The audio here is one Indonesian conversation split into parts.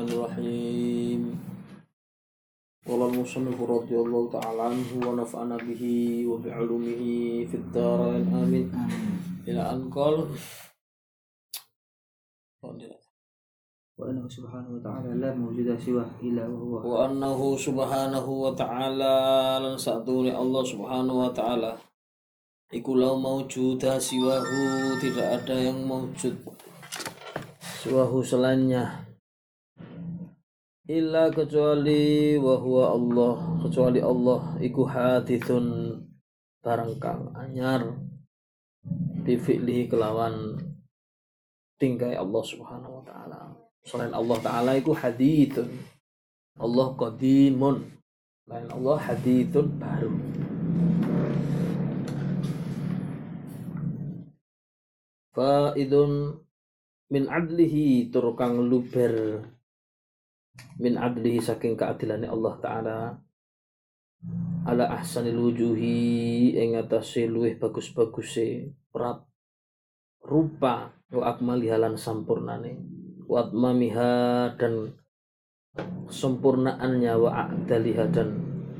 Bismillahirrahmanirrahim. Qala al-musannif radhiyallahu ta'ala anhu wa nafa'ana bihi wa bi'ulumihi fid dharain amin. Ila an qala وأنه سبحانه وتعالى لا موجود سواه إلا وهو wa annahu subhanahu wa ta'ala lan satune Allah subhanahu wa ta'ala iku lau maujuda siwahu tidak ada yang maujud siwahu selainnya illa kecuali wa huwa Allah. Kecuali Allah iku hadithun barang kang anyar bi fi'lihi kelawan tingkai Allah subhanahu wa ta'ala. Selain Allah ta'ala iku hadithun. Allah qadimun. Lain Allah hadithun baru. Faidun min adlihi tur kang luber min adlihi saking keadilannya Allah taala. Ala ahsanil wujuhi ing atase luwih bagus-baguse prap rupa wa akmali halan sampurnane. Wa atmamiha dan kesempurnaannya wa a'daliha dan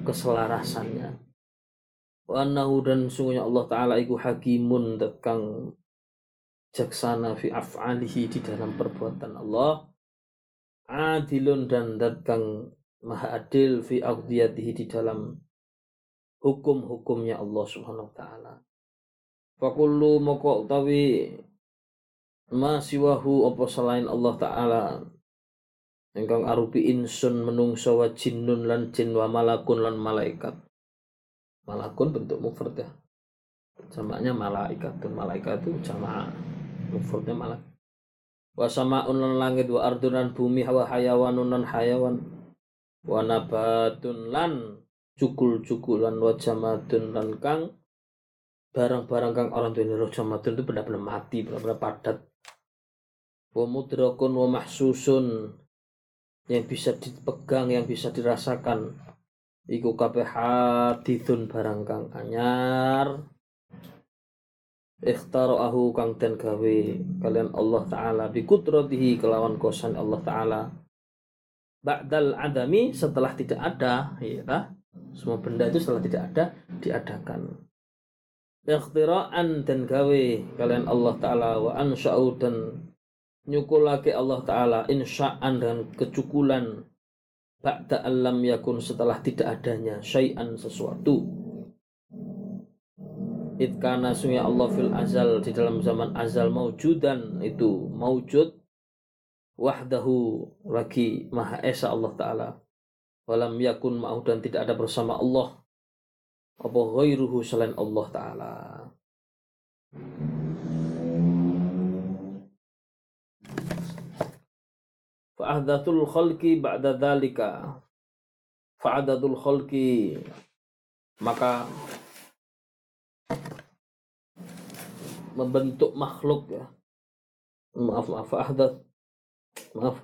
keselarasannya. Wa annahu dan sungguhnya Allah taala iku hakimun dat kang jaksana fi af'alihi di dalam perbuatan Allah adilun dan dat kang maha adil fi aqdiyatihi di dalam hukum-hukumnya Allah subhanahu wa ta'ala. Fakullu moko utawi ma apa selain Allah ta'ala. Ingkang arupi insun menungso wa jinnun lan jin wa malakun lan malaikat. Malakun bentuk mufrad ya. Jamaknya malaikatun malaikat itu jamak mufradnya malak wa samaun lan langit wa ardun bumi wa hayawanun lan hayawan wa nabatun lan cukul-cukulan wa jamadun lan kang barang-barang kang orang tuh roh jamadun itu benar-benar mati benar-benar padat. Wa mudrakun wa mahsusun yang bisa dipegang yang bisa dirasakan. Iku kabeh hadithun barang kang anyar ikhtarahu kang den gawe kalian Allah taala bi kudratihi kelawan kosan Allah taala. Ba'dal adami setelah tidak ada ya semua benda itu setelah tidak ada diadakan. Ikhtiraan dan gawe kalian Allah taala. Wa ansha'u dan nyukulake Allah taala. Insya'an dan kecukulan. Ba'da alam yakun setelah tidak adanya syai'an sesuatu Itkana sunya Allah fil azal di dalam zaman azal maujudan itu maujud wahdahu lagi maha esa Allah Ta'ala. Walam yakun ma'u dan tidak ada bersama Allah. Apa ghairuhu selain Allah Ta'ala. Fa'ahdatul khalqi ba'da dhalika. Fa'adatul khalqi. Maka membentuk makhluk ya. Maaf maaf fa'ahdat maaf.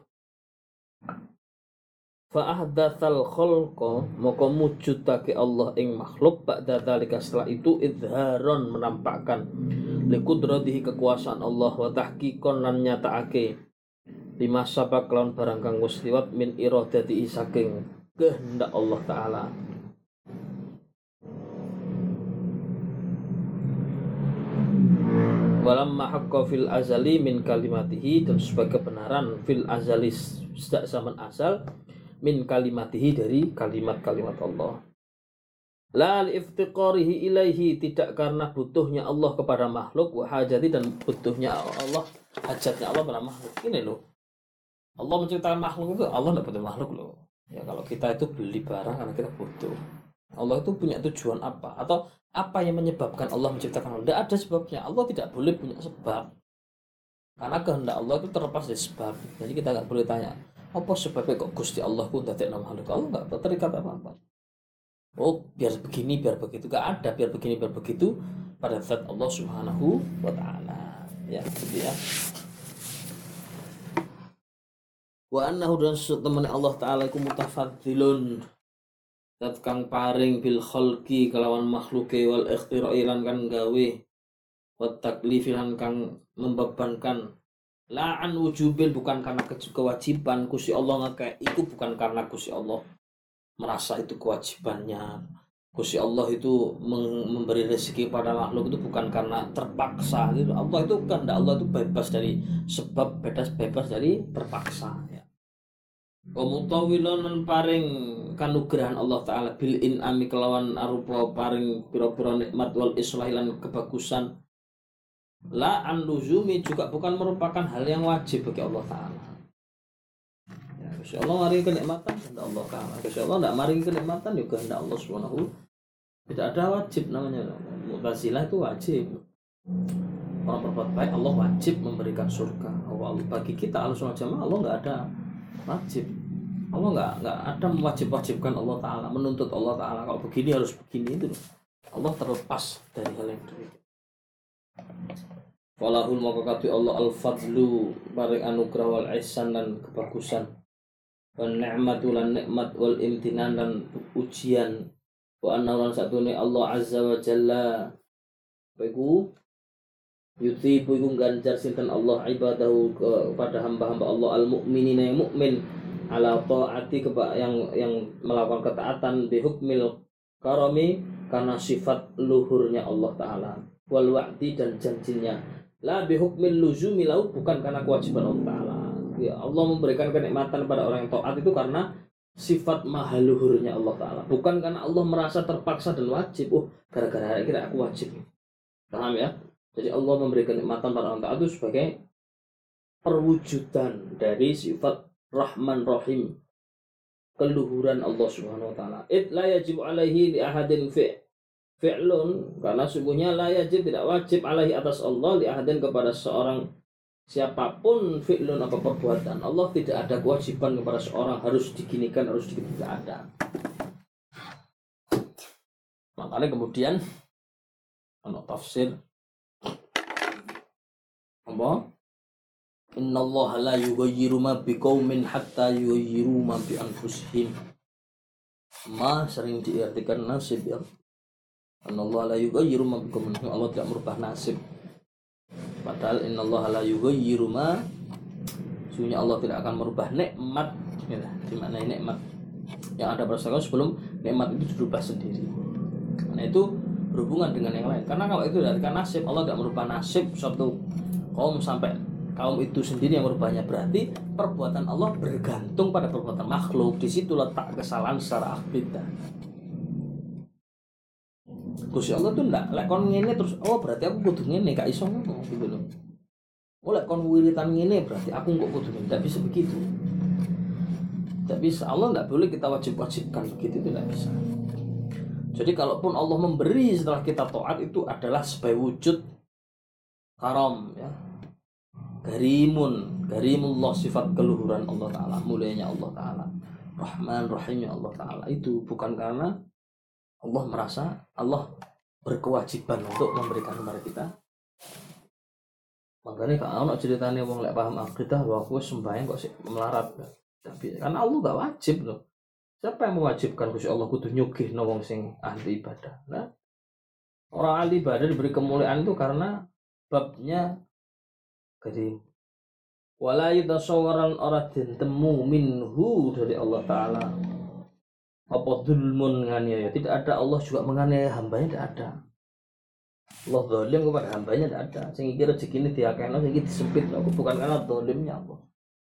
Fa'ahdatsal khalqa maka mujudake Allah ing makhluk. Ba'da dzalika setelah itu idharon menampakkan. Likudratihi kekuasaan Allah wa tahqiqon lan nyatakake. Lima sabak lawan barang kang min iradati saking kehendak Allah taala walam mahakka fil azali min kalimatihi dan sebagai kebenaran fil azali sejak zaman asal min kalimatihi dari kalimat-kalimat Allah. La iftiqarihi ilaihi tidak karena butuhnya Allah kepada makhluk wa hajati dan butuhnya Allah hajatnya Allah pada makhluk. Ini loh. Allah menciptakan makhluk itu Allah tidak butuh makhluk loh. Ya kalau kita itu beli barang karena kita butuh Allah itu punya tujuan apa? Atau apa yang menyebabkan Allah menciptakan tidak ada sebabnya. Allah tidak boleh punya sebab. Karena kehendak Allah itu terlepas dari sebab. Jadi kita nggak boleh tanya apa sebabnya kok Gusti Allah pun tidak nama Allah nggak terikat apa apa oh biar begini biar begitu. Gak ada biar begini biar begitu pada zat Allah Subhanahu wa taala. Ya gitu ya. Wa annahu dan teman Allah taala mutafadzilun dat kang paring bil khalqi kelawan makhluke wal ikhtira'i lan kan gawe wa taklifi lan kang membebankan la an wujubin bukan karena ke- kewajiban Gusti Allah ngake itu bukan karena Gusti Allah merasa itu kewajibannya Gusti Allah itu memberi rezeki pada makhluk itu bukan karena terpaksa gitu. Allah itu kehendak Allah itu bebas dari sebab bebas bebas dari terpaksa ya. Pemutawilan lan paring kanugrahan Allah taala bil inami kelawan arupa paring pira-pira nikmat wal islahi lan kebagusan. La an luzumi juga bukan merupakan hal yang wajib bagi Allah taala. Ya, Gusti Allah mari kenikmatan kehendak Allah taala. Gusti Allah tidak mari kenikmatan juga kehendak Allah Subhanahu. Tidak ada wajib namanya. Mu'tazilah itu wajib. Orang berbuat baik Allah wajib memberikan surga. Allah bagi kita Allah Jamaah Allah nggak ada wajib. Allah nggak nggak ada mewajib-wajibkan Allah Taala menuntut Allah Taala. Kalau begini harus begini itu. Allah terlepas dari hal yang demikian Walahul maka kati Allah al-fadlu Barik anugerah wal ihsan dan kebagusan. Wal ni'matu lan nikmat wal imtinan dan ujian Wa anna lan satune Allah Azza wa Jalla. Baiku Yutibu iku ganjar sinten Allah ibadahu kepada hamba-hamba Allah al-mu'minina yang mukmin ala taati yang yang melakukan ketaatan bi hukmil karami karena sifat luhurnya Allah taala. Wal wa'di dan janjinya. La bi hukmil luzumi lau bukan karena kewajiban Allah taala. Ya Allah memberikan kenikmatan pada orang yang taat itu karena sifat maha luhurnya Allah taala. Bukan karena Allah merasa terpaksa dan wajib. Oh gara-gara kira aku wajib. Paham ya jadi Allah memberikan kenikmatan pada orang taat itu sebagai perwujudan dari sifat Rahman Rahim keluhuran Allah Subhanahu wa taala. It la yajib alaihi li ahadin fi fi'lun karena sungguhnya la yajib tidak wajib alaihi atas Allah li ahadin kepada seorang siapa pun fi'lun apa perbuatan. Allah tidak ada kewajiban kepada seorang harus diginikan harus digini tidak ada. Makanya kemudian ono tafsir apa? Inna Allah la yughayyiru ma biqaumin hatta yughayyiru ma bi anfusihim. Ma sering diartikan nasib ya. Allah la yughayyiru ma biqaumin Allah tidak merubah nasib. Padahal inna Allah la yughayyiru ma Sesungguhnya Allah tidak akan merubah nikmat ya, di mana nikmat yang ada sekarang sebelum nikmat itu dirubah sendiri. Nah itu berhubungan dengan yang lain. Karena kalau itu dari nasib Allah tidak merubah nasib suatu kaum sampai kaum itu sendiri yang merubahnya. Berarti perbuatan Allah bergantung pada perbuatan makhluk. Di situ letak kesalahan secara akidah Gusti Allah tuh ndak lek kon ngene terus oh berarti aku kudu ngene gak iso ngono gitu loh. Oh lek kon wiritan ngene berarti aku kok kudu ngene. Ndak bisa begitu. Ndak bisa. Allah ndak boleh kita wajib-wajibkan begitu itu ndak bisa. Jadi kalaupun Allah memberi setelah kita taat itu adalah sebagai wujud karam ya Karimun, karimullah sifat keluhuran Allah Ta'ala, mulianya Allah Ta'ala. Rahman, rahimnya Allah Ta'ala. Itu bukan karena Allah merasa Allah berkewajiban untuk memberikan kepada kita. Makanya kalau nak ceritanya wong lek paham akidah bahwa aku sembahyang kok sih melarat. Tapi karena Allah gak wajib loh. Siapa yang mewajibkan Gusti Allah kudu nyugih no wong sing ahli ibadah. Nah, orang ahli ibadah diberi kemuliaan itu karena babnya karim. Wala yatasawwaran ora temu minhu dari Allah taala. Apa zulmun nganiaya tidak ada. Allah juga menganiaya hambanya tidak ada. Allah zalim kepada hambanya tidak ada. Sing iki rezeki ini diakehno sing iki disempit. Aku bukan karena zalimnya Allah.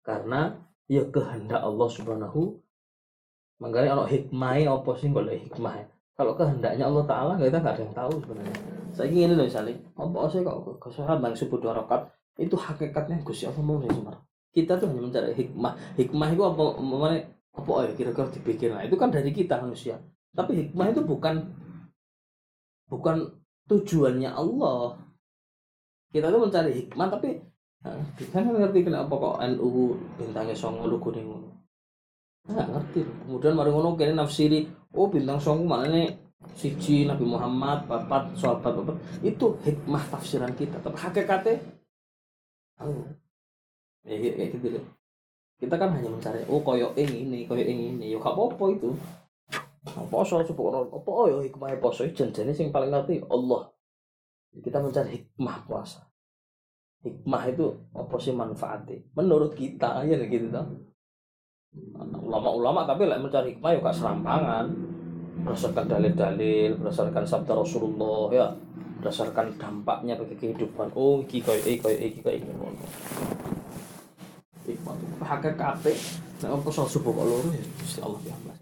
Karena ya kehendak Allah subhanahu makanya ono hikmahnya apa sih boleh hikmah kalau kehendaknya Allah Taala kita nggak ada yang tahu sebenarnya. Saya ingin loh misalnya apa sih kok kesahabat subuh dua rakaat itu hakikatnya Gusti Allah mau nih Sumar. Kita tuh hanya mencari hikmah. Hikmah itu apa mana apa ya kira-kira dipikir. Nah, itu kan dari kita manusia. tapi hikmah itu bukan bukan tujuannya Allah kita tuh mencari hikmah tapi nah, kita nggak ngerti kenapa kok NU bintangnya songo lu kuning nggak ngerti kemudian mari ngono kene nafsiri oh bintang songo mana nih siji Nabi Muhammad papat sahabat papat itu hikmah tafsiran kita tapi hakikatnya oh, ya ya, ya gitu deh kita kan hanya mencari oh koyo ini koyo ini. Yuk apa apa itu. Nah, poso sepuluh apa oh ya hikmah poso janjane sing paling ngerti Allah. Kita mencari hikmah puasa. Hikmah itu apa sih manfaatnya? Menurut kita ya gitu toh. Ulama-ulama tapi lah mencari hikmah ya gak serampangan. Berdasarkan dalil-dalil berdasarkan sabda Rasulullah ya berdasarkan dampaknya bagi kehidupan. Oh iki koyo iki koyo iki koyo iki ngono hikmah itu hakikate nek apa soal subuh kok loro ya Gusti Allah ya Allah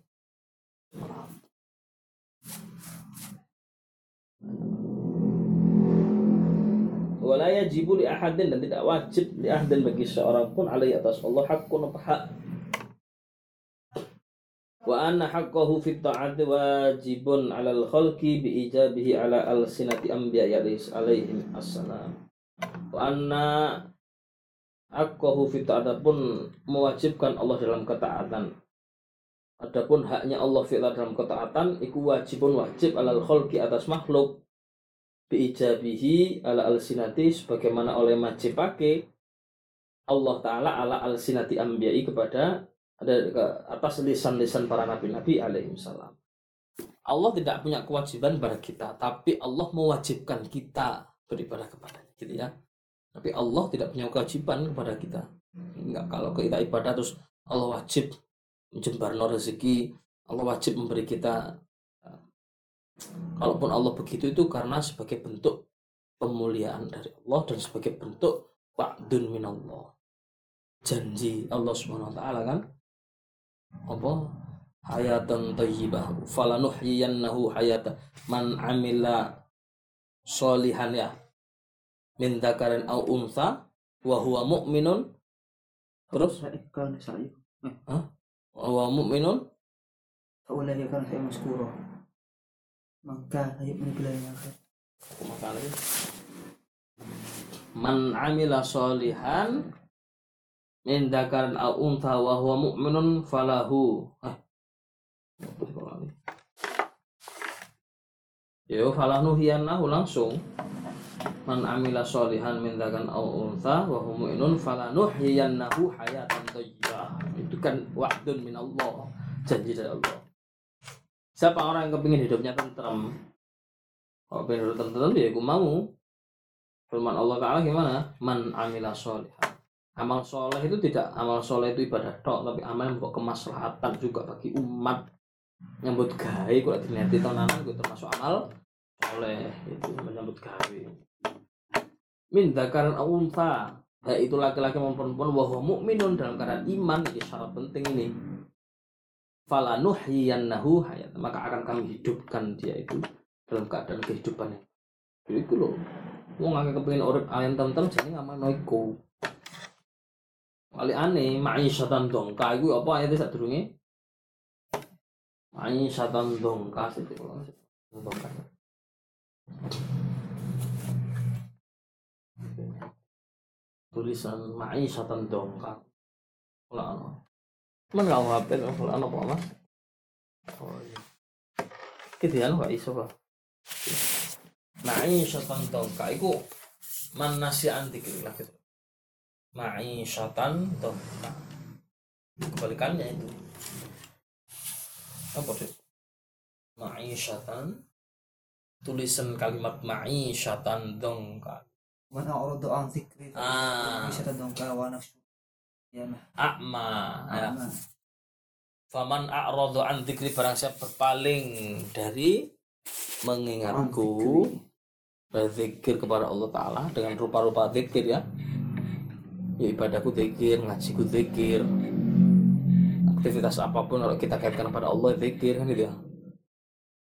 wala yajibu li ahadin dan tidak wajib li ahadin bagi seorang pun alaihi atas Allah hakun apa hak wa anna haqqahu fi ta'ati wajibun 'alal khalqi bi ijabihi 'ala alsinati anbiya alaihim assalam. Wa anna haqqahu fi ta'ati pun mewajibkan Allah dalam ketaatan. Adapun haknya Allah fi'la dalam ketaatan iku wajibun wajib alal khalqi atas makhluk biijabihi ala al-sinati sebagaimana oleh majibake Allah Ta'ala ala al-sinati ambiyai kepada ada atas lisan-lisan para nabi-nabi alaihi salam. Allah tidak punya kewajiban pada kita, tapi Allah mewajibkan kita beribadah kepadanya, gitu ya. Tapi Allah tidak punya kewajiban kepada kita. Enggak kalau kita ibadah terus Allah wajib menjembarno rezeki, Allah wajib memberi kita Kalaupun Allah begitu itu karena sebagai bentuk pemuliaan dari Allah dan sebagai bentuk wa'dun minallah. Janji Allah Subhanahu wa taala kan? apa? Hayatan thayyibah falanuhyiyannahu hayata. Man amila solihan ya. Min dzakarin au unsa wa huwa mu'minun. Terus? Eh. Hah? wa mu'minun? Faulai kana saya maskuro maka ayat ini bila yang akhir. Man amila solihan min dzakarin aw untha wa huwa mu'minun falahu. Ini? Yo falahu hiyannahu langsung. Man amila solihan min dzakarin aw untha wa huwa mu'minun falanuhyiyannahu hayatan thayyibah. Itu kan wa'dun min Allah, janji dari Allah. Siapa orang yang kepingin hidupnya tentram, kalau pengen hidup tentram ya aku mau. Firman Allah Ta'ala gimana? Man amila solihan. Amal soleh itu tidak amal soleh itu ibadah tok, tapi amal yang membawa kemaslahatan juga bagi umat. Nyambut gawe kalau dineti tonanan itu termasuk amal soleh itu menyambut gawe. Min dzakarin aw untha. Baik itu laki-laki maupun perempuan wahwa mukminun dalam keadaan iman ini syarat penting ini. Falanuhyiyannahu hayat. Maka akan kami hidupkan dia itu dalam keadaan kehidupannya. Jadi itu loh. Wong akeh kepengin urip ayam tentrem jadi ngamal iku. Wali aneh, ma'isyatan dongka iku apa ayatnya sadurunge? Ma'isyatan dongka sih kalau dongka. Tulisan ma'isyatan dongka. Kalau ano. Cuman gak ngapin, kalau ano apa mas? Oh iya. Gitu ya, gak iso kok. Ma'isyatan dongka iku man nasi'an gitu ma'isyatan tuh. Nah, kebalikannya itu. Apa tuh ma'isyatan tulisan kalimat ma'isyatan dongkal mana urdu ah. ya. an zikri ah. Ma'isyatan dongkal wa nafsu ya akma ya. Faman a'radu an dzikri barang siapa berpaling dari mengingatku berzikir kepada Allah taala dengan rupa-rupa zikir ya ya ibadahku zikir, ngajiku zikir aktivitas apa pun kalau kita kaitkan kepada Allah zikir kan gitu ya.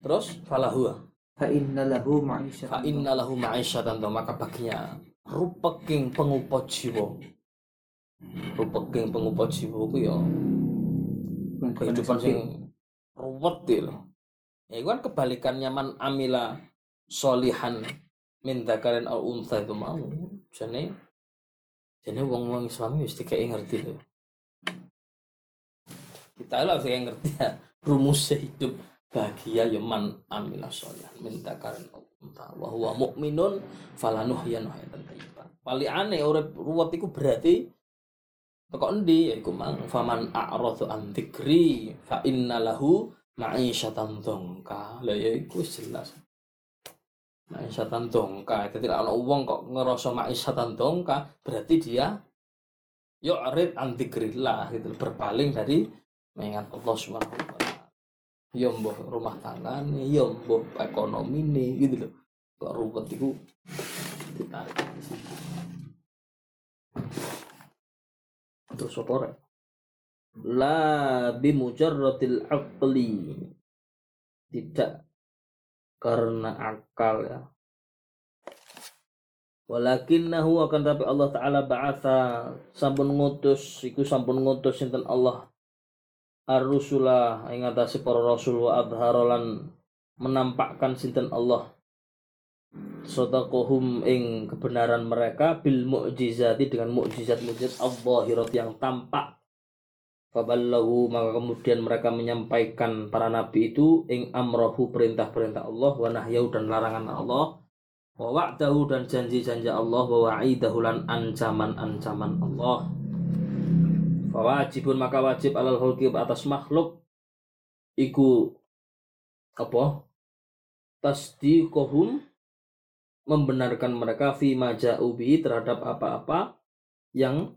Terus falahu fa inna lahu ma'isyatan fa inna lahu ma'isyatan maka baginya rupeking pengupa jiwa. Rupeking pengupa jiwa ku ya kehidupan sing ruwet ya lho. Ya kan kebalikannya man amila solihan min dzakarin al untha itu mau. Jane jane wong-wong Islam wis dikek ngerti lho. Kita lah sing ngerti ya rumus hidup bahagia ya man amila solihan min dzakarin al untha wa huwa mukminun falanuhyan hayatan thayyibah. Paling aneh urip ruwet iku berarti Kok endi ya iku mang faman a'radu an dzikri fa innalahu ma'isyatan dongka. Lah ya iku jelas. Ma'isyatan dongka. Jadi ana wong kok ngerasa ma'isyatan dongka, berarti dia arid an dzikrillah gitu berpaling dari mengingat Allah Subhanahu wa taala. Mbuh rumah tangga nih, mbuh ekonomi nih gitu loh. Kok ruwet iku ditarik. Terus apa? La bimujarratil aqli. Tidak karena akal ya. Walakinnahu akan tapi Allah Ta'ala ba'atha sampun ngutus iku sampun ngutus sinten Allah. Ar-rusula ing para rasul wa adharolan menampakkan sinten Allah. Sodakohum ing kebenaran mereka bil mu'jizati dengan mukjizat mukjizat Allah yang tampak Faballahu maka kemudian mereka menyampaikan para nabi itu ing amrohu perintah-perintah Allah wa nahyau dan larangan Allah wa wa'dahu dan janji-janji Allah wa wa'idahu lan ancaman-ancaman Allah. Fawajibun maka wajib alal hulki atas makhluk iku apa? Tasdiquhum membenarkan mereka fi maja'ubi terhadap apa-apa yang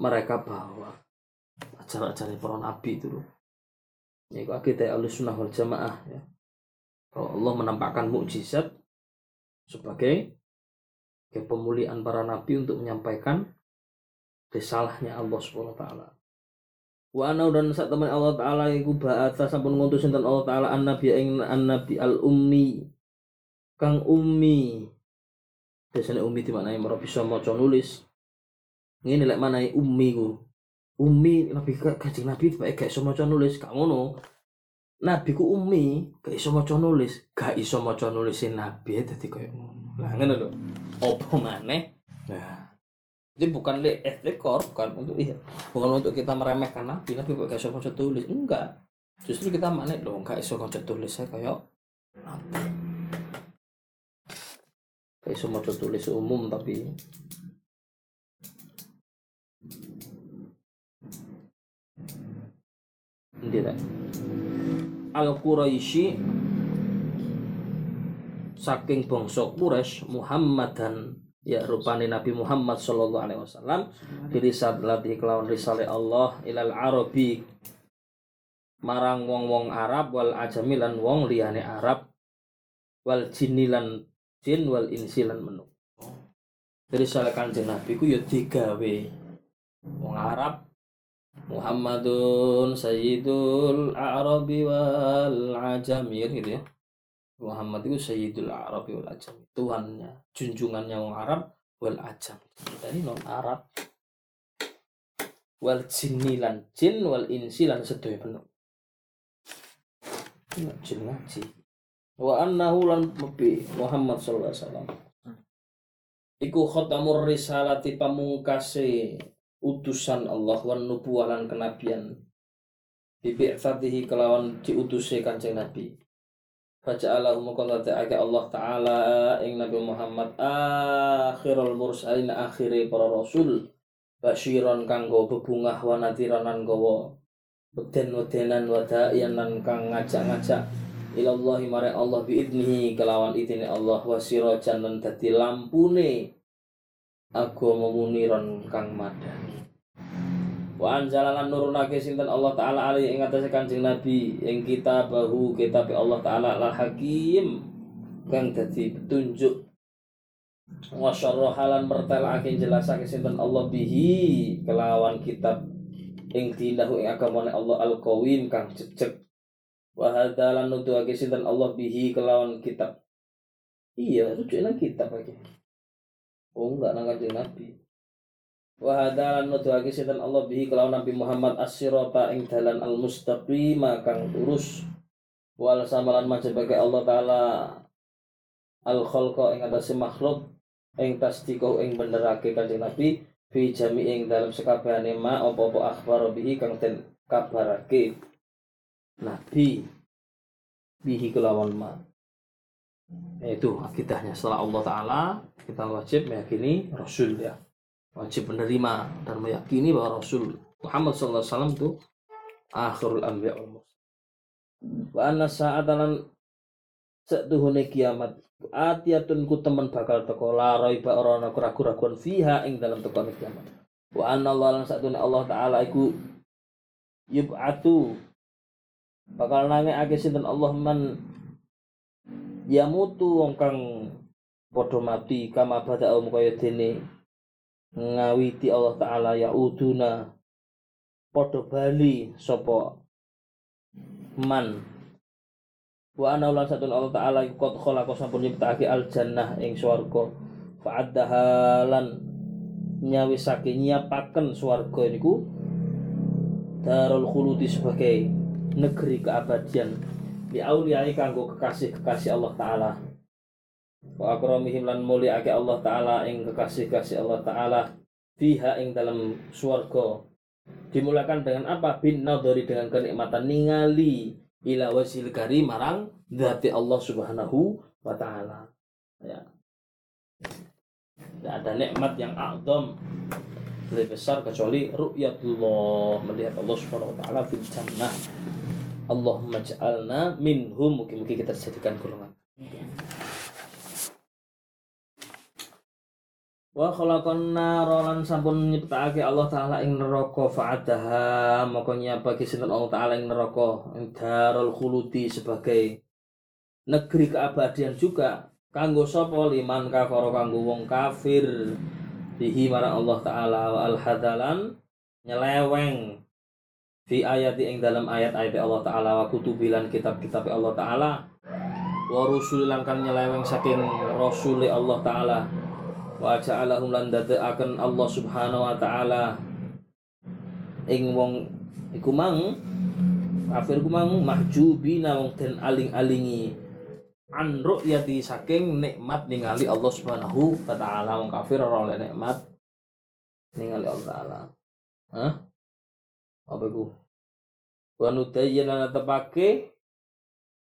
mereka bawa acara-acara para nabi itu loh. Ya itu akidah sunnah wal jamaah ya. Kalau Allah menampakkan mukjizat sebagai kepemuliaan para nabi untuk menyampaikan risalahnya Allah subhanahu wa taala. Wa ana dan saat teman Allah taala iku ba'atha sampun ngutus Allah taala an nabi ing an nabi al ummi. Kang umi biasanya umi di mana yang bisa maca nulis. Ini lek mana umi ku umi nabi kaji nabi tiba gak iso maca nulis gak ngono. Nabi ku umi gak iso maca nulis gak iso maca nulis nabi dadi koyo ngono. Lah ngono lho. Opo maneh? Nah jadi bukan le ekor bukan untuk iya bukan untuk kita meremehkan nabi nabi gak iso maca tulis. Enggak. Justru kita mana loh gak iso maca tulis saya kayak nabi. Kayak semua tulis umum tapi tidak al Quraisy saking bangsa Quraisy Muhammadan ya rupane Nabi Muhammad sallallahu alaihi wasallam latih kelawan risale Allah ilal arabi. Marang wong-wong Arab wal ajami lan wong liyane Arab wal jinilan jin wal insi lan menuk dari salah kanjeng nabi ku ya digawe wong Arab Muhammadun Sayyidul Arabi wal Ajamir gitu ya. Muhammad itu Sayyidul Arabi wal Ajam Tuhannya junjungannya wong Arab wal Ajam kita ini non Arab. Wal jinni lan jin wal insi lan sedaya penuh jin ngaji. Wa annahu lan mebi Muhammad sallallahu alaihi wasallam. Iku khatamur risalati pamungkase utusan Allah wan nubuwah lan kenabian bibi'fatihi kelawan diutuse Kanjeng Nabi. Baca Allah mukalata aga Allah Ta'ala ing Nabi Muhammad akhirul mursalin akhiri para rasul basyiron kanggo bebungah wa nadiran lan gawa beden-wedenan wa da'iyan lan kang ngajak-ngajak ilallahi mare Allah biidnihi kelawan idine Allah wasirajan lan dadi lampune agama muniron kang madani wa anzalalan nurunake sinten Allah taala ali ing atase Kanjeng Nabi? Ing kita bahu kitab Allah taala al hakim kang dadi petunjuk. Wa syarrahalan mertelake jelasake sinten Allah bihi kelawan kitab ing dinahu ing agamane Allah al qawim kang jejeg. Wa hadalan nuduhake sinten Allah bihi kelawan kitab. Iya rujuknya kitab lagi oh enggak nang kanjeng Nabi. Wa hadalan nuduhake sinten Allah bihi kelawan Nabi Muhammad as-sirata ing dalan al-mustaqim kang lurus. Wal samalan majabake Allah taala al khalqa ing atase makhluk ing tasdiko ing benerake kanjeng Nabi fi jami ing dalam sekabehane ma apa-apa akhbar bihi kang den kabarake Nabi bihi kelawan ma itu akidahnya. Setelah Allah Ta'ala kita wajib meyakini Rasul ya. Wajib menerima dan meyakini bahwa Rasul Muhammad SAW itu akhirul anbiya wal wa anna sa'atalan setuhune kiamat atiatun ku temen bakal teko la raiba ora ana keraguan fiha ing dalam teko kiamat. Wa anna Allah lan satune Allah taala iku yub'atu bakal nangekake sinten? Allah man yamutu wong kang padha mati kama bada um kaya dene. Ngawiti Allah taala ya uduna. Padha bali sapa man. Wa ana lan satun Allah taala qad khalaqa sampun nyiptakake al jannah ing swarga. Fa addahalan nyawisake nyiapaken swarga niku darul khuludi sebagai negeri keabadian di auliyai kanggo kekasih-kekasih Allah taala. Wa akramihim lan mulyake Allah taala ing kekasih-kekasih Allah taala fiha ing dalam swarga. Dimulakan dengan apa? Bin nadhari dengan kenikmatan ningali ila wasil karim marang dzati Allah Subhanahu wa taala. Ya. Tidak ada nikmat yang a'zam lebih besar kecuali ru'yatullah melihat Allah Subhanahu wa taala fil jannah Allahumma ja'alna minhum. Mungkin-mungkin kita jadikan golongan. Wa khalaqan nara lan sampun nyiptakake Allah taala ing neraka fa'adaha. Maka nyapake sinten Allah taala ing neraka? Darul khuludi sebagai negeri keabadian juga. Kanggo sapa? Liman kafara kanggo wong kafir. Bihi marang Allah taala. Wa al hadalan nyeleweng fi ayati ing dalam ayat-ayat Allah taala wa kutubilan kitab-kitab Allah taala. Wa rusulilan kan nyeleweng saking rasuli Allah taala. Wa ja'alahum lan dadekaken Allah Subhanahu wa taala. Ing wong iku mang kafir ku mang mahjubina wong den aling-alingi. An ru'yati saking nikmat ningali Allah Subhanahu wa taala. Wong kafir ora oleh nikmat ningali Allah taala. Hah apa iku? Wa nutayyana tepake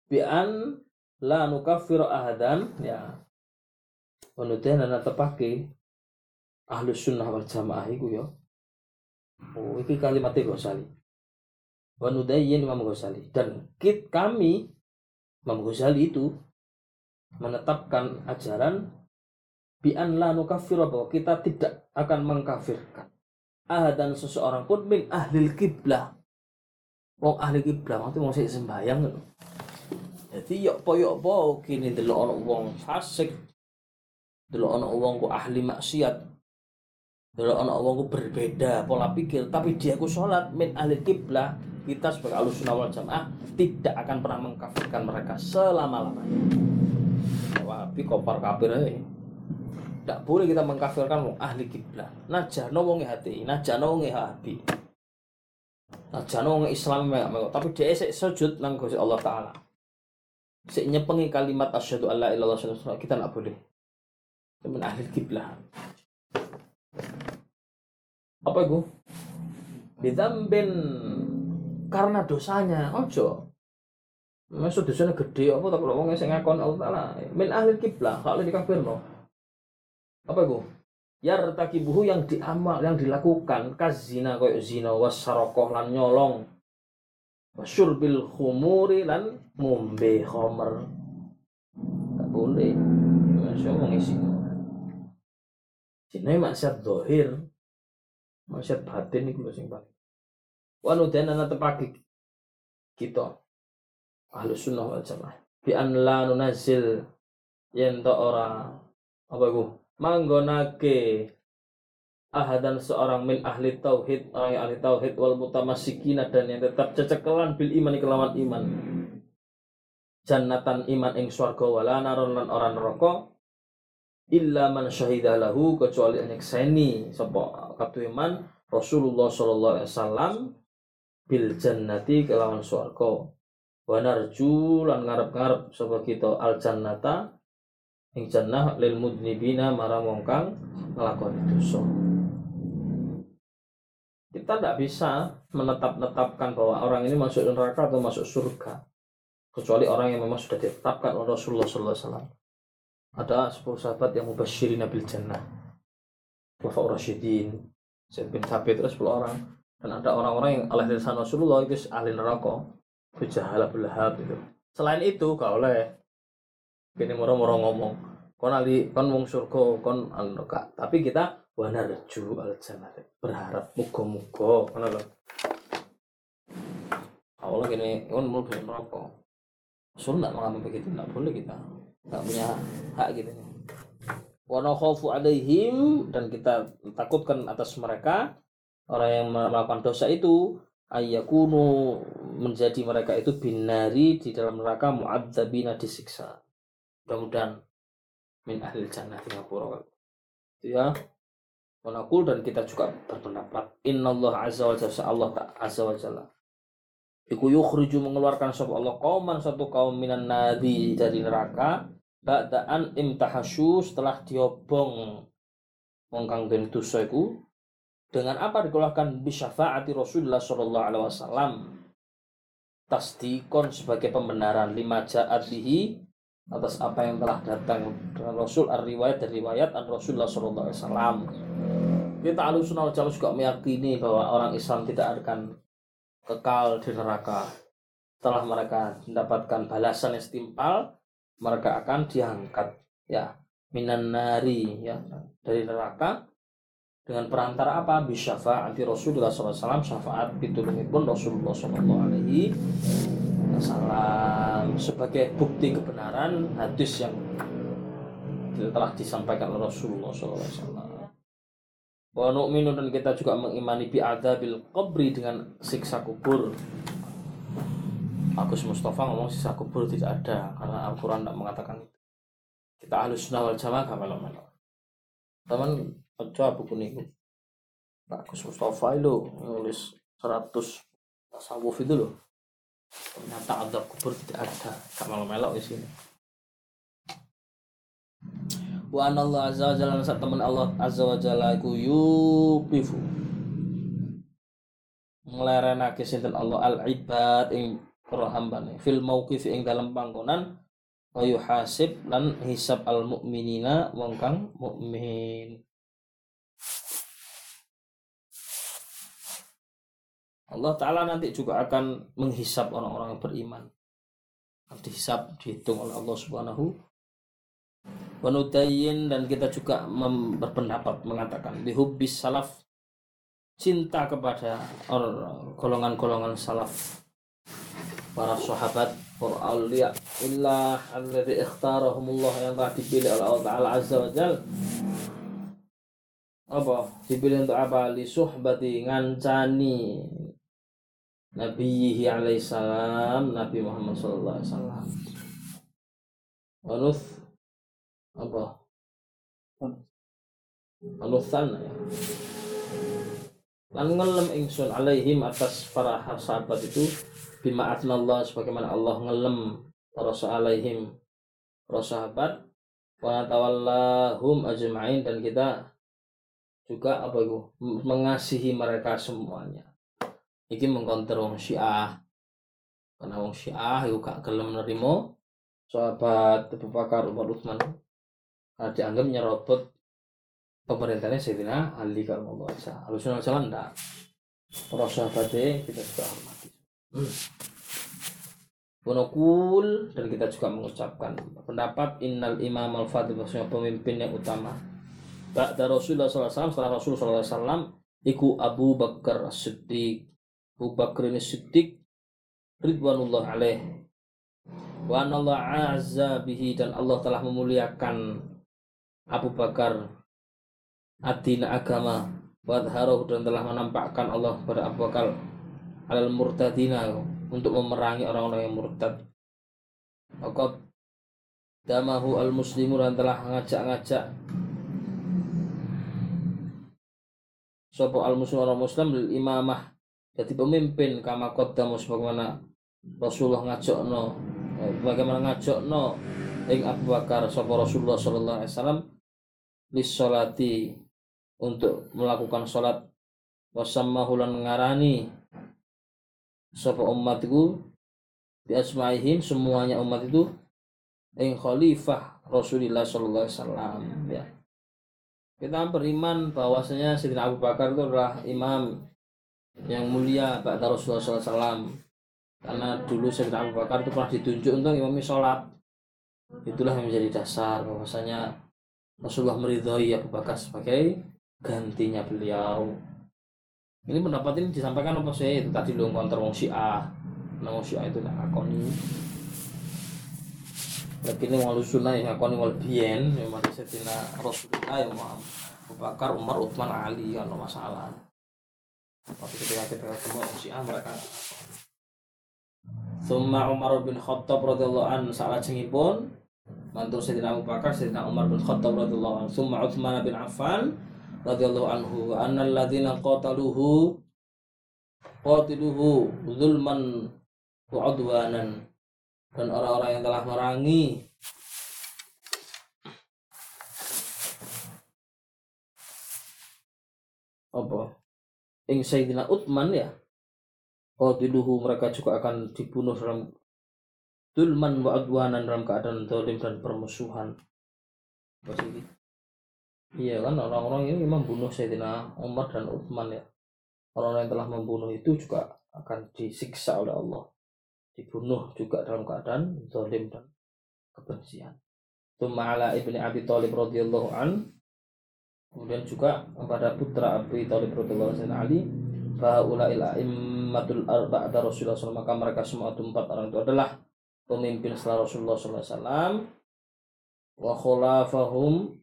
bi an la nukaffiru ahadan. Ya. Wanudaya nana tepake ahlus sunnah wal jamaah iku ya. Oh, iki kalimatnya Ghazali. Wanudayyin Imam Ghazali. Dan kit kami Imam Ghazali itu menetapkan ajaran bi an la nukaffir bahwa kita tidak akan mengkafirkan dan seseorang pun min ahli kiblah. Wong ahli kiblah itu mau sik sembahyang Jadi yok po yok po kini delok ana wong fasik. Dulu anak wong ku ahli maksiat. Dulu anak wong ku berbeda pola pikir. Tapi dia ku sholat min ahli kiblah kita sebagai alus wal jamaah tidak akan pernah mengkafirkan mereka selama lamanya wahabi kopar kafir aja tidak boleh kita mengkafirkan wong ahli kiblah najano wong hati najano wong habi najano wong Islam tapi dia esek sujud nang Allah Taala. Sik nyepengi kalimat asyhadu alla ilaha illallah kita tidak boleh. Teman ahli kiblah apa itu ditambin karena dosanya ojo. Masuk dosanya gede apa tak kalau ngomongnya saya ngakon Allah Taala. Min ahli kiblah kalau dikafir no apa itu? Buhu yang diamal yang dilakukan kazina koyo zina wasarokoh lan nyolong. Bil khumuri lan ngombe khomer. Tak boleh. Masya Allah ngisi Sini maksiat dohir, maksiat batin itu sing paling. Wanu dan anak tepagi kita ahlu sunnah wal jamaah. Bi an la nunazil. Yen ora apa iku manggonake ahadan seorang min ahli tauhid orang ahli tauhid wal mutamassikina dan yang tetap cecekelan bil iman kelawan iman. Jannatan iman ing swarga wala naron lan ora neraka illa man syahida lahu kecuali nyekseni sapa kabeh iman Rasulullah sallallahu alaihi wasallam bil jannati kelawan swarga. Wa narju lan ngarep-ngarep sapa kita al jannata ing jannah lil mudnibina marang wong kang nglakoni dosa. Kita tidak bisa menetap-netapkan bahwa orang ini masuk neraka atau masuk surga kecuali orang yang memang sudah ditetapkan oleh Rasulullah SAW ada 10 sahabat yang mubasyirin bil jannah. Wafa Rasyidin Zaid bin Thabit itu 10 orang. Dan ada orang-orang yang alih dari Rasulullah itu ahli neraka. Bujahala Bulahab itu. Selain itu gak oleh gini moro-moro ngomong kon ali kon wong surga kon al neraka tapi kita wa narju al berharap muga-muga ngono lho. Awalnya gini kon mau beli neraka Rasul nggak mengalami begitu nggak boleh kita nggak punya hak gitu. Wa nakhafu alaihim dan kita takutkan atas mereka orang yang melakukan dosa itu ayyakunu menjadi mereka itu binari di dalam neraka mu'adzabina disiksa mudah-mudahan min ahli jannah di ngapura itu ya. Wanakul dan kita juga berpendapat Inna Allah azza wa jalla Allah azza wa jalla. Iku yukhriju mengeluarkan sapa Allah kauman satu kaum minan nadi dari neraka ba'daan imtahasyu setelah diobong wong kang den dosa iku. Dengan apa dikeluarkan? Bisyafaati Rasulullah sallallahu alaihi wasallam. Tasdikon sebagai pembenaran. Lima ja'at bihi atas apa yang telah datang. Dengan Rasul ar-riwayat dan riwayat an Rasulullah sallallahu alaihi wasallam. Kita alusunal jauh juga meyakini bahwa orang Islam tidak akan kekal di neraka. Setelah mereka mendapatkan balasan yang setimpal mereka akan diangkat ya minan nari ya dari neraka. Dengan perantara apa? Anti Rasulullah SAW syafaat pitulungipun Rasulullah SAW Salam sebagai bukti kebenaran hadis yang telah disampaikan oleh Rasulullah SAW. Wa nu'minu dan kita juga mengimani bi bil qabri dengan siksa kubur. Agus Mustafa ngomong siksa kubur tidak ada karena Al-Quran tidak mengatakan itu. Kita halus sunnah wal jamaah gak. Teman baca buku ini. Agus Mustafa itu nulis 100 tasawuf itu loh ternyata adab kubur tidak ada. Gak malu melok di sini. Wa Allah azza wa jalla saat teman Allah azza wa jalla iku yuqifu nglerenake sinten Allah al ibad ing para hambane. Fil mauqif ing dalam panggonan wa yuhasib lan hisab al mukminina wong kang mukmin Allah Ta'ala nanti juga akan menghisap orang-orang yang beriman. Dihisap, dihitung oleh Allah Subhanahu Wanudayin dan kita juga berpendapat mengatakan bihubis salaf cinta kepada golongan-golongan salaf para sahabat para awliya illa alladhi ikhtarahumullah yang telah dipilih oleh Allah Ta'ala Azza wa Jal. Apa? Dipilih untuk apa? Li suhbati ngancani Nabi alaihi salam Nabi Muhammad sallallahu alaihi wasallam. Wanuth apa? Wanuthan ya. Lan ngelem ingsun alaihim atas para sahabat itu bima Allah sebagaimana Allah ngelem para alaihim para sahabat wa tawallahum ajma'in dan kita juga apa itu mengasihi mereka semuanya iki mengkonter wong Syiah. Karena wong Syiah itu gak gelem nerimo sahabat Abu Bakar Umar Utsman. Karena dianggap nyerobot pemerintahnya Sayyidina Ali mau baca Alusunan jalan enggak para sahabatnya kita juga hormati. Hmm. Dan kita juga mengucapkan pendapat innal imam al fadil maksudnya pemimpin yang utama. Ba'da Rasulullah SAW setelah Rasulullah SAW Iku Abu Bakar Siddiq Abu Bakr Siddiq Ridwanullah alaih. Wa Allah azza bihi dan Allah telah memuliakan Abu Bakar Adina agama. Wadharuh dan telah menampakkan Allah kepada Abu Bakar Alal murtadina Untuk memerangi orang-orang yang murtad. Waqad Damahu al-muslimun dan telah ngajak-ngajak Sopo al-muslim orang muslim imamah jadi pemimpin kama qaddamu sebagaimana Rasulullah ngajokno eh, bagaimana ngajokno ing Abu Bakar sapa Rasulullah sallallahu alaihi wasallam lis salati untuk melakukan salat wasammahu lan ngarani sapa umat itu di asmaihim semuanya umat itu ing khalifah Rasulullah sallallahu alaihi wasallam ya. Kita beriman bahwasanya Sayyidina Abu Bakar itu adalah imam yang mulia pada Rasulullah SAW karena dulu Sayyidina Abu Bakar itu pernah ditunjuk untuk imami sholat. Itulah yang menjadi dasar bahwasanya Rasulullah meridhoi Abu Bakar sebagai gantinya beliau. Ini pendapat ini disampaikan apa sih? Itu tadi lu konter wong Syiah. Nah Syiah itu nak akoni lagi ini walu sunnah yang akoni wal biyen yang masih setina Rasulullah yang Abu Bakar Umar Utsman Ali kan no masalah tapi ketika kita ketemu wong Syiah mereka Summa Umar bin Khattab radhiyallahu an salat pun mantu Sayyidina Abu Bakar Sayyidina Umar bin Khattab radhiyallahu anhu. Summa Utsman bin Affan radhiyallahu anhu wa annal ladzina qataluhu qatiluhu zulman wa udwanan. Dan orang-orang yang telah merangi. Apa ing Sayyidina Utsman ya qatiluhu mereka juga akan dibunuh dalam dulman wa udwanan dalam keadaan zalim dan permusuhan? Iya kan orang-orang ini memang bunuh Sayyidina Umar dan Utsman ya. Orang-orang yang telah membunuh itu juga akan disiksa oleh Allah. Dibunuh juga dalam keadaan zalim dan kebencian. Tsumma ala ibni Abi Thalib radhiyallahu an kemudian juga kepada putra Abi Thalib radhiyallahu anhu Ali faula ila immatul arba'ata Rasulullah SAW maka mereka semua itu empat orang itu adalah pemimpin setelah Rasulullah SAW wa khulafahum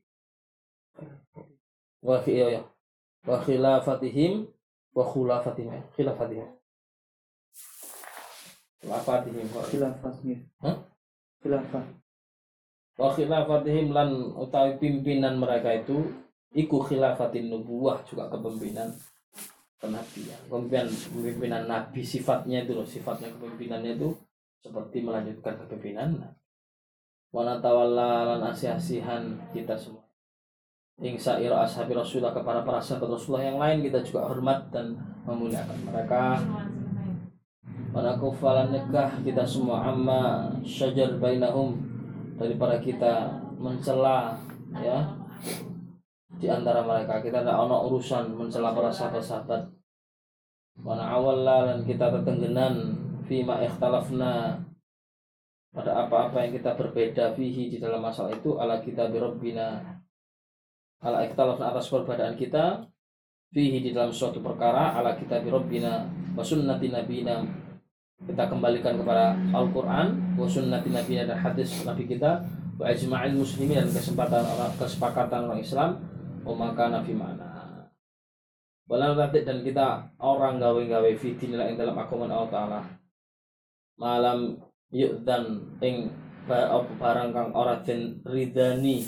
wa iya, iya. wa khilafatihim wa khulafatihim khilafatihim khilafatihim wa khilafahnya Hah? khilafah wa khilafatihim lan utawi pimpinan mereka itu iku khilafatin nubuwah juga kepemimpinan kenabian kepemimpinan kepemimpinan nabi sifatnya itu loh sifatnya kepemimpinannya itu seperti melanjutkan kepemimpinan. Wana tawalla asih-asihan kita semua. Ing saira ashabi rasulullah kepada para sahabat rasulullah yang lain kita juga hormat dan memuliakan mereka. Wana kufalan nekah kita semua amma syajar bainahum daripada kita mencela ya di antara mereka kita tidak ono urusan mencela para sahabat-sahabat. Wana awalla dan kita tetenggenan fima ikhtalafna. Pada apa-apa yang kita berbeda fihi di dalam masalah itu ala kita birobbina ala ikhtalafna atas perbedaan kita fihi di dalam suatu perkara ala kita birobbina wa sunnati nabina kita kembalikan kepada Al-Quran wa sunnati nabina dan hadis nabi kita wa ijma'il muslimin dan kesempatan kesepakatan orang Islam wa maka nabi mana. Walau dan kita orang gawe-gawe fitinillah yang dalam agama Allah Ta'ala. Malam yuk dan ing barang kang ora den ridani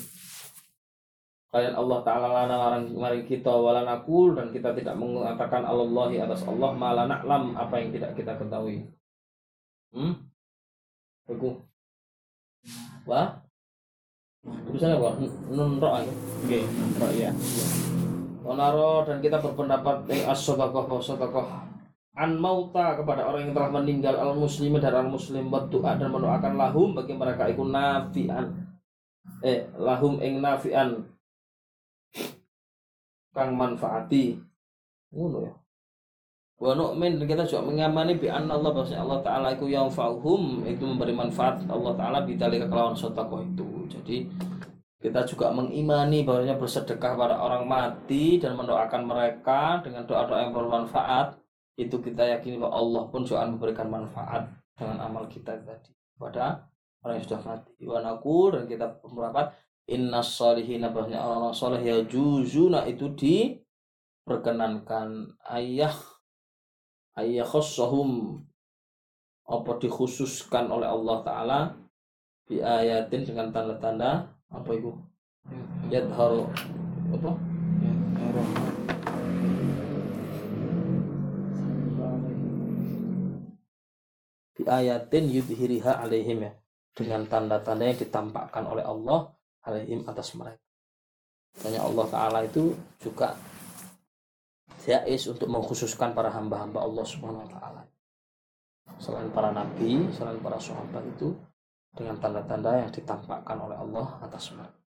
kalian Allah taala lana larang mari kita wala nakul dan kita tidak mengatakan Allahi atas Allah malah naklam apa yang tidak kita ketahui. Hmm? Aku Wah Tulisannya apa? Nunro aja Oke, nonton ya. Onaro dan kita berpendapat eh as-sodakoh sodakoh an mauta kepada orang yang telah meninggal al muslimin dan al muslim berdoa dan mendoakan lahum bagi mereka itu nafian. Eh lahum ing nafian. Kang manfaati. Ngono ya wa nu'min dan kita juga mengamani bi anna Allah bahwa Allah taala itu yang fahum itu memberi manfaat Allah taala bidalika kelawan sedekah itu. Jadi kita juga mengimani bahwasanya bersedekah pada orang mati dan mendoakan mereka dengan doa-doa yang bermanfaat itu kita yakini bahwa Allah pun juga memberikan manfaat dengan amal kita tadi kepada orang yang sudah mati. Wa naqul dan kita berpendapat inna solihina bahwasanya orang-orang soleh ya juzuna itu diperkenankan. Ayah ayah khussahum apa dikhususkan oleh Allah Ta'ala bi ayatin dengan tanda-tanda? Apa itu yadharu. Apa? Bi ayatin yudhiriha alaihim ya. Dengan tanda-tanda yang ditampakkan oleh Allah alaihim atas mereka. Tanya Allah Ta'ala itu juga jais untuk mengkhususkan para hamba-hamba Allah Subhanahu wa taala. Selain para nabi, selain para sahabat itu dengan tanda-tanda yang ditampakkan oleh Allah atas mereka.